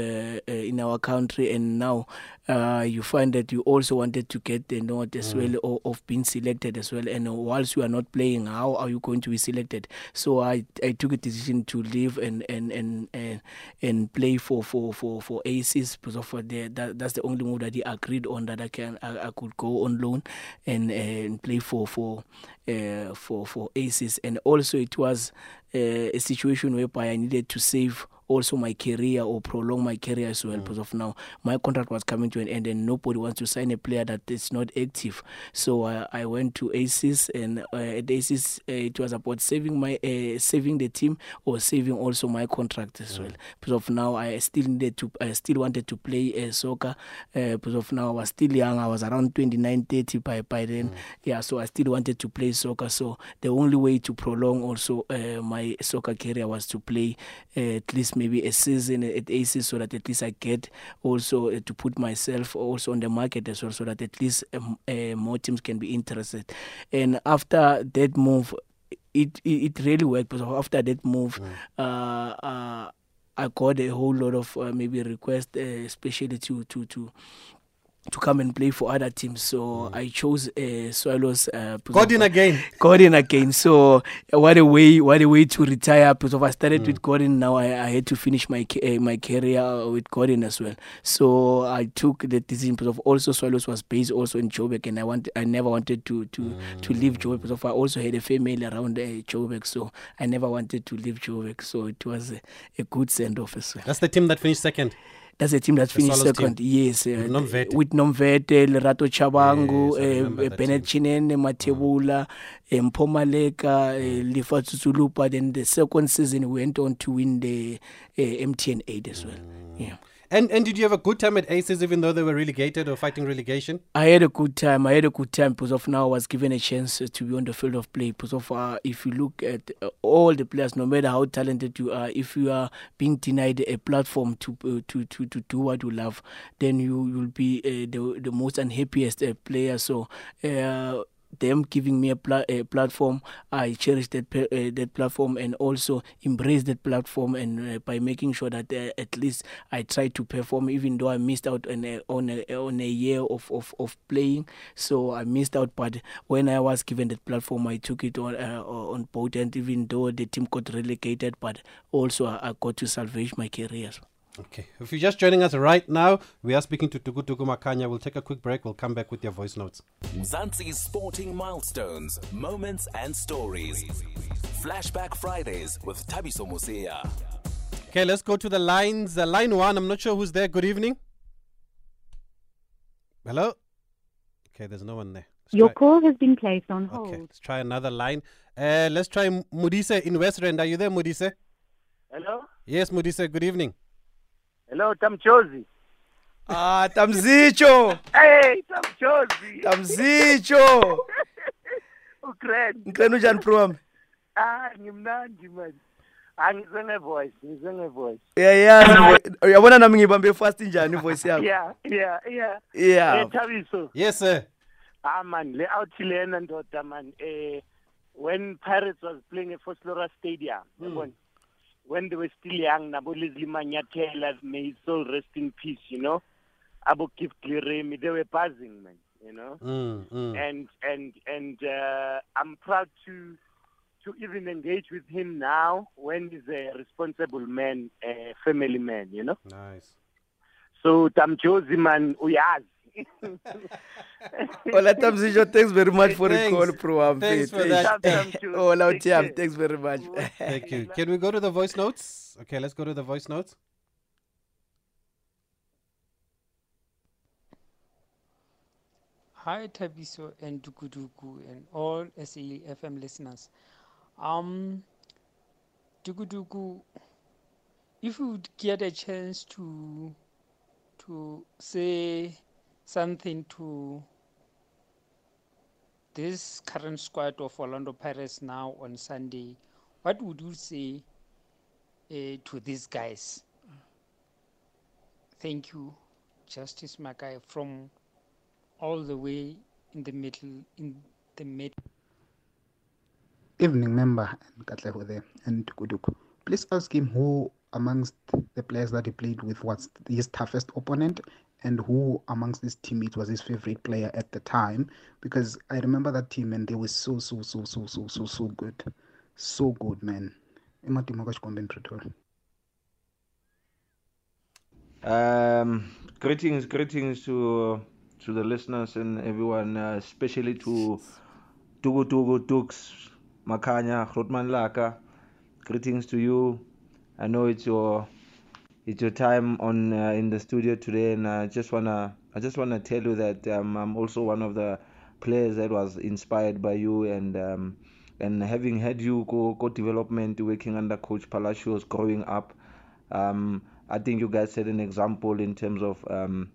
uh, in our country, and now uh, you find that you also wanted to get the note as Mm. well of, of being selected as well. And whilst you are not playing, how are you going to be selected? So I, I took a decision to leave and and and and, and play for for for for Aces because of the that, that's the only move that he agreed on that I can I, I could go on loan and and play for for uh, for for Aces. And also it was uh, a situation whereby I needed to save also my career or prolong my career as well because of now my contract was coming to an end and nobody wants to sign a player that is not active. So uh, I went to ACES and uh, at ACES uh, it was about saving my uh, saving the team or saving also my contract as well. Because of now I still needed to I still wanted to play uh, soccer uh, because of now I was still young I was around 29 30 by by then. Yeah so I still wanted to play soccer. So the only way to prolong also uh, my soccer career was to play uh, at least maybe a season at ACES so that at least I get also uh, to put myself also on the market as well so that at least um, uh, more teams can be interested. And after that move it it, it really worked because after that move uh, uh, I got a whole lot of uh, maybe requests uh, especially to to to to come and play for other teams. So I chose uh, Swallows. Uh, of- again. Gordon again. So uh, what a way, what a way to retire. Because I started with Gordon, now I, I had to finish my uh, my career with Gordon as well. So I took the decision because of also Swallows was based also in Joburg, and I want I never wanted to to to leave Joburg because I also had a family around uh, Joburg, so I never wanted to leave Joburg. So it was a, a good send off as well. That's the team that finished second. That's a team that The finished Swallows second. team. Yes, uh, With Nomvete. with Nomvete, Lerato Chabangu, Yes, I remember uh, that Bennett Chinene, Matebula, um, Pomaleka, uh, Lifatsu Zulupa. Then the second season we went on to win the uh, MTN 8 as well. Yeah. And and did you have a good time at Aces even though they were relegated or fighting relegation? I had a good time. I had a good time because of now I was given a chance to be on the field of play. Because of uh, if you look at uh, all the players, no matter how talented you are, if you are being denied a platform to uh, to, to to do what you love, then you will be uh, the the most unhappiest uh, player. So. Them giving me a, pla- a platform, I cherish that pa- uh, that platform and also embrace that platform. And uh, by making sure that uh, at least I try to perform, even though I missed out on a, on a, on a year of, of, of playing. So I missed out, but when I was given that platform, I took it on uh, on. And even though the team got relegated, but also I, I got to salvage my career. Okay. If you're just joining us right now, we are speaking to Tukutuku Makhanya. We'll take a quick break. We'll come back with your voice notes. Mzansi's sporting milestones, moments, and stories. Flashback Fridays with Thabiso Mosia. Okay, let's go to the lines. Uh, line one, I'm not sure who's there. Good evening. Hello? Okay, there's no one there. Let's Your try- call has been placed on hold. Okay, let's try another line. Uh, let's try M- Mudise in West Rand. Are you there, Mudise? Hello? Yes, Mudise. Good evening. Hello, Tamchozi. Ah, Tamzicho. Hey, Tamchozi. Tamzicho. Ukraine. Ukraine unjani bro wami? Ah, ngimnandi man. Angizwe ngevoice, ngizwe Yeah, yeah. uyabona nami ngibambe fast njani ivoice yakho. Yeah, yeah, yeah. Yeah. Eh, Yes, sir. Ah man, le out lena ndoda man. Eh when Pirates was playing at Foslora Stadium, yabona. When they were still young, Nabo Leslie Manyathela, may his soul rest in peace, you know. Abo Gift Leremi, they were buzzing, man, you know. Mm, mm. and and and uh, I'm proud to to even engage with him now when he's a responsible man, a family man, you know. Nice. So Tamjozi man uyazi Ola Tamsijo, thanks very much for the call, bro. I'm Thanks for that. Ola Tiam, thanks very much. Thank you. Can we go to the voice notes? Okay, let's go to the voice notes. Hi, Thabiso and Dukuduku and all SAFM listeners. Um, Dukuduku, if you would get a chance to to say something to this current squad of Orlando Pirates now on Sunday, what would you say uh, to these guys? Thank you, Justice Makai from all the way in the middle in the mid Evening member and Katleho there and Tukuduku. Please ask him who amongst the players that he played with was his toughest opponent and who amongst his teammates was his favorite player at the time because I remember that team and they were so so so so so so so good. So good man. Um, greetings, greetings to to the listeners and everyone, uh, especially to Tugu Tugu Tux, Makhanya, Rotman Laka. Greetings to you. I know it's your it's your time on uh, in the studio today, and I just wanna I just wanna tell you that um, I'm also one of the players that was inspired by you and. Um, and having had you go go development working under coach palacios growing up um, i think you guys set an example in terms of um,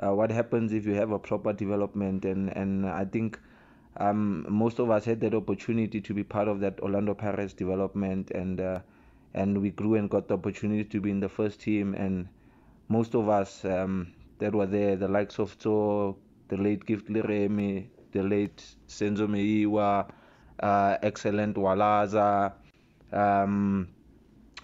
uh, what happens if you have a proper development and and i think um, most of us had that opportunity to be part of that orlando pirates development and uh, and we grew and got the opportunity to be in the first team and most of us um, that were there the likes of so the late gift leremi the late senzo meyiwa uh, excellent walaza um,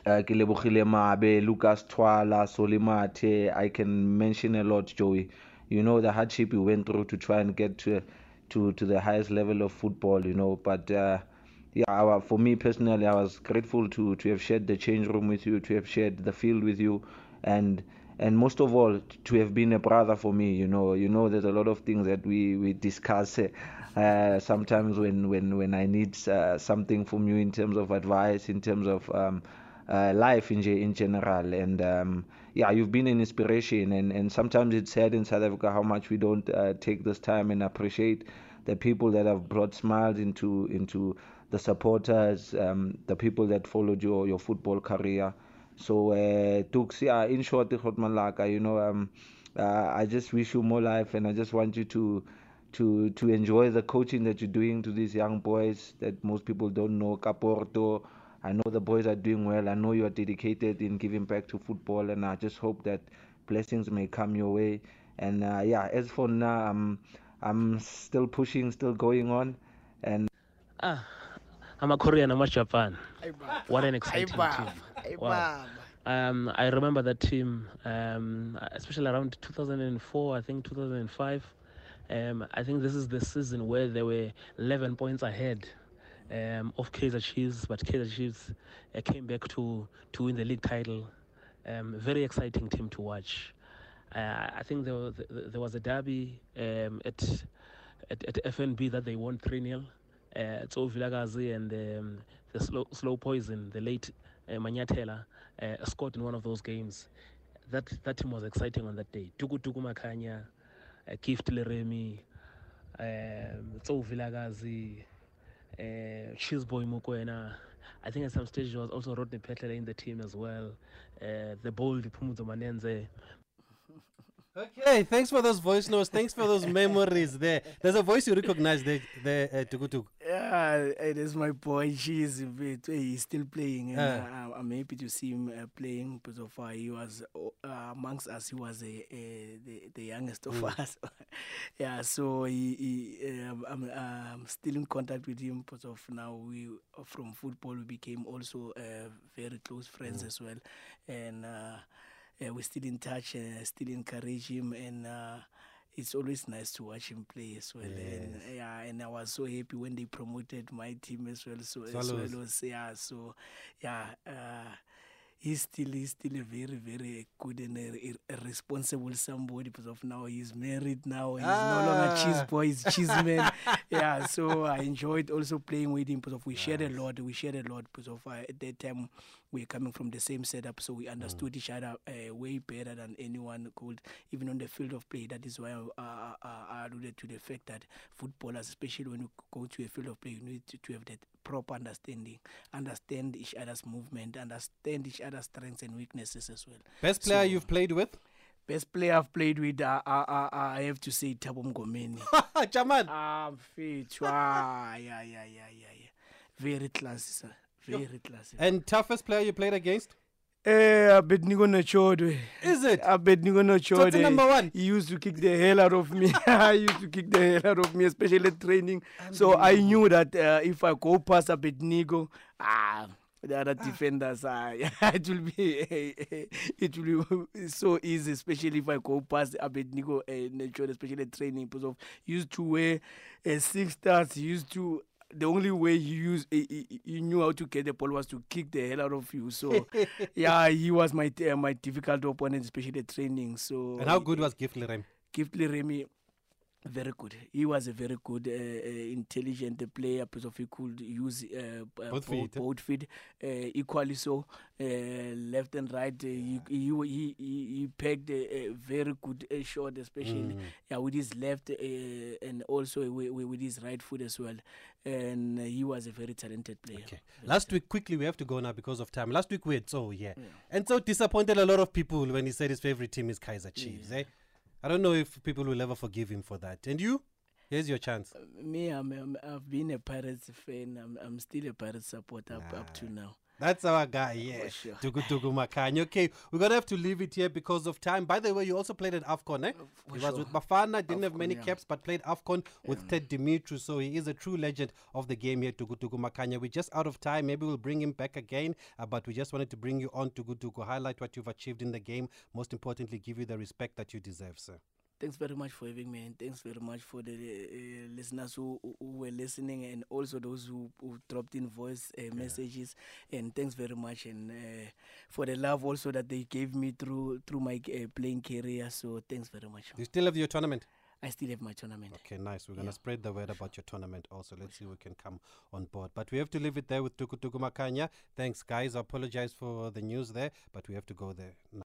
uh, ke mabe lucas thwala solimate i can mention a lot joey. You know the hardship you went through to try and get to to to the highest level of football you know but uh, yeah our, for me personally i was grateful to to have shared the change room with you to have shared the field with you and and most of all to have been a brother for me you know. You know there's a lot of things that we we discuss uh, sometimes when when when i need uh, something from you in terms of advice in terms of um, uh, life in, in general. And um, yeah you've been an inspiration and, and sometimes it's sad in south africa how much we don't uh, take this time and appreciate the people that have brought smiles into into the supporters um, the people that followed your your football career so uh, yeah in short you know um, uh, i just wish you more life and i just want you to to to enjoy the coaching that you're doing to these young boys that most people don't know caporto I know the boys are doing well. I know you are dedicated in giving back to football, and I just hope that blessings may come your way. And uh, yeah, as for now, I'm I'm still pushing, still going on, and Ah, Korean, I'm a Japan. What an exciting team. Wow. Um, I remember that team, um, especially around 2004, I think 2005. Um, I think this is the season where they were 11 points ahead um, of Kaizer Chiefs, but Kaizer Chiefs uh, came back to, to win the league title. Um, very exciting team to watch. Uh, I think there was, there was a derby um, at, at at FNB that they won 3 0. Uh, Tso Vilakazi and um, the slow, slow Poison, the late uh, Manyathela, uh, scored in one of those games. That that team was exciting on that day. Tuku Tuku Makhanya, uh, Gift Leremi, um, Tso Vilakazi, uh, Cheeseboy Mokoena. I think at some stage there was also Rodney Petlele in the team as well. Uh, the bold Pumuzo Manenze. Okay, thanks for those voice notes. Thanks for those memories there. There's a voice you recognize there, there uh, Tugutuk. Yeah, it is my boy. Cheese, but he's still playing. And Ah. uh, I'm happy to see him uh, playing because of uh, he was uh, amongst us. He was uh, uh, the, the youngest of Mm. us. yeah, so he, he um, I'm, uh, I'm still in contact with him because of now we uh, from football we became also uh, very close friends Mm. as well, and. Uh, we're still in touch and uh, still encourage him and uh, it's always nice to watch him play as well and yeah and i was so happy when they promoted my team as well so as well as yeah so yeah uh, he's still he's still a very very good and a, a responsible somebody because of now he's married now he's ah. no longer cheese boy he's cheese man yeah so i enjoyed also playing with him because of we nice. shared a lot we shared a lot because of uh, at that time we're coming from the same setup so we understood mm. each other uh, way better than anyone could even on the field of play that is why uh, uh, i alluded to the fact that footballers especially when you go to a field of play you need to, to have that proper understanding understand each other's movement understand each other's strengths and weaknesses as well best player so, you've played with Best player I've played with, uh, uh, uh, I have to say Thabo Mngomeni. Chaman. Ah. Ah, yeah, yeah, yeah, yeah, yeah. Very classy, sir. Very classy. And toughest player you played against? Eh, Abednego Nochodwe. Is it? Abednego Nochodwe. So number one. He used to kick the hell out of me. I used to kick the hell out of me, especially training. So I knew that uh, if I go past Abednego, ah, the other defenders are it will be it will be so easy especially if I go past Abednego and especially training because of used to wear uh, six stars used to the only way he used he, he, he, knew how to get the ball was to kick the hell out of you. So yeah, he was my uh, my difficult opponent, especially the training. So and how good was Gift Remy? Gift Remy very good. He was a very good, uh, uh, intelligent player because he could use uh, both, feet, both feet uh, equally so, uh, left and right. Uh, he, he, he, he pegged a, very good shot, especially mm. yeah, with his left and also with, with, his right foot as well. And he was a very talented player. Okay. Last week, quickly, we have to go now because of time. Last week we had so yeah. yeah. and so disappointed a lot of people when he said his favorite team is Kaizer Chiefs. Yeah. Eh? I don't know if people will ever forgive him for that. And you? Here's your chance. Uh, me, I'm, i have been a Pirates fan. I'm, I'm still a Pirates supporter nah. up, up to now. That's our guy, yeah. Sure. Tugu Tugu Makhanya. Okay, we're going to have to leave it here because of time. By the way, you also played at AFCON, eh? For he sure. was with Bafana, didn't AFCON, have many yeah. caps, but played AFCON yeah. with Ted Dumitru. So he is a true legend of the game here, Tugu Tugu Makhanya. We're just out of time. Maybe we'll bring him back again, uh, but we just wanted to bring you on Tugu Tugu, highlight what you've achieved in the game. Most importantly, give you the respect that you deserve, sir. Thanks very much for having me, and thanks very much for the uh, listeners who, who, were listening, and also those who, who dropped in voice uh, yeah. messages. And thanks very much, and uh, for the love also that they gave me through through my uh, playing career. So thanks very much. You still have your tournament? I still have my tournament. Okay, nice. We're going to yeah. spread the word about your tournament also. Let's see if we can come on board. But we have to leave it there with Tuku Tuku Makhanya. Thanks, guys. I apologize for the news there, but we have to go there now.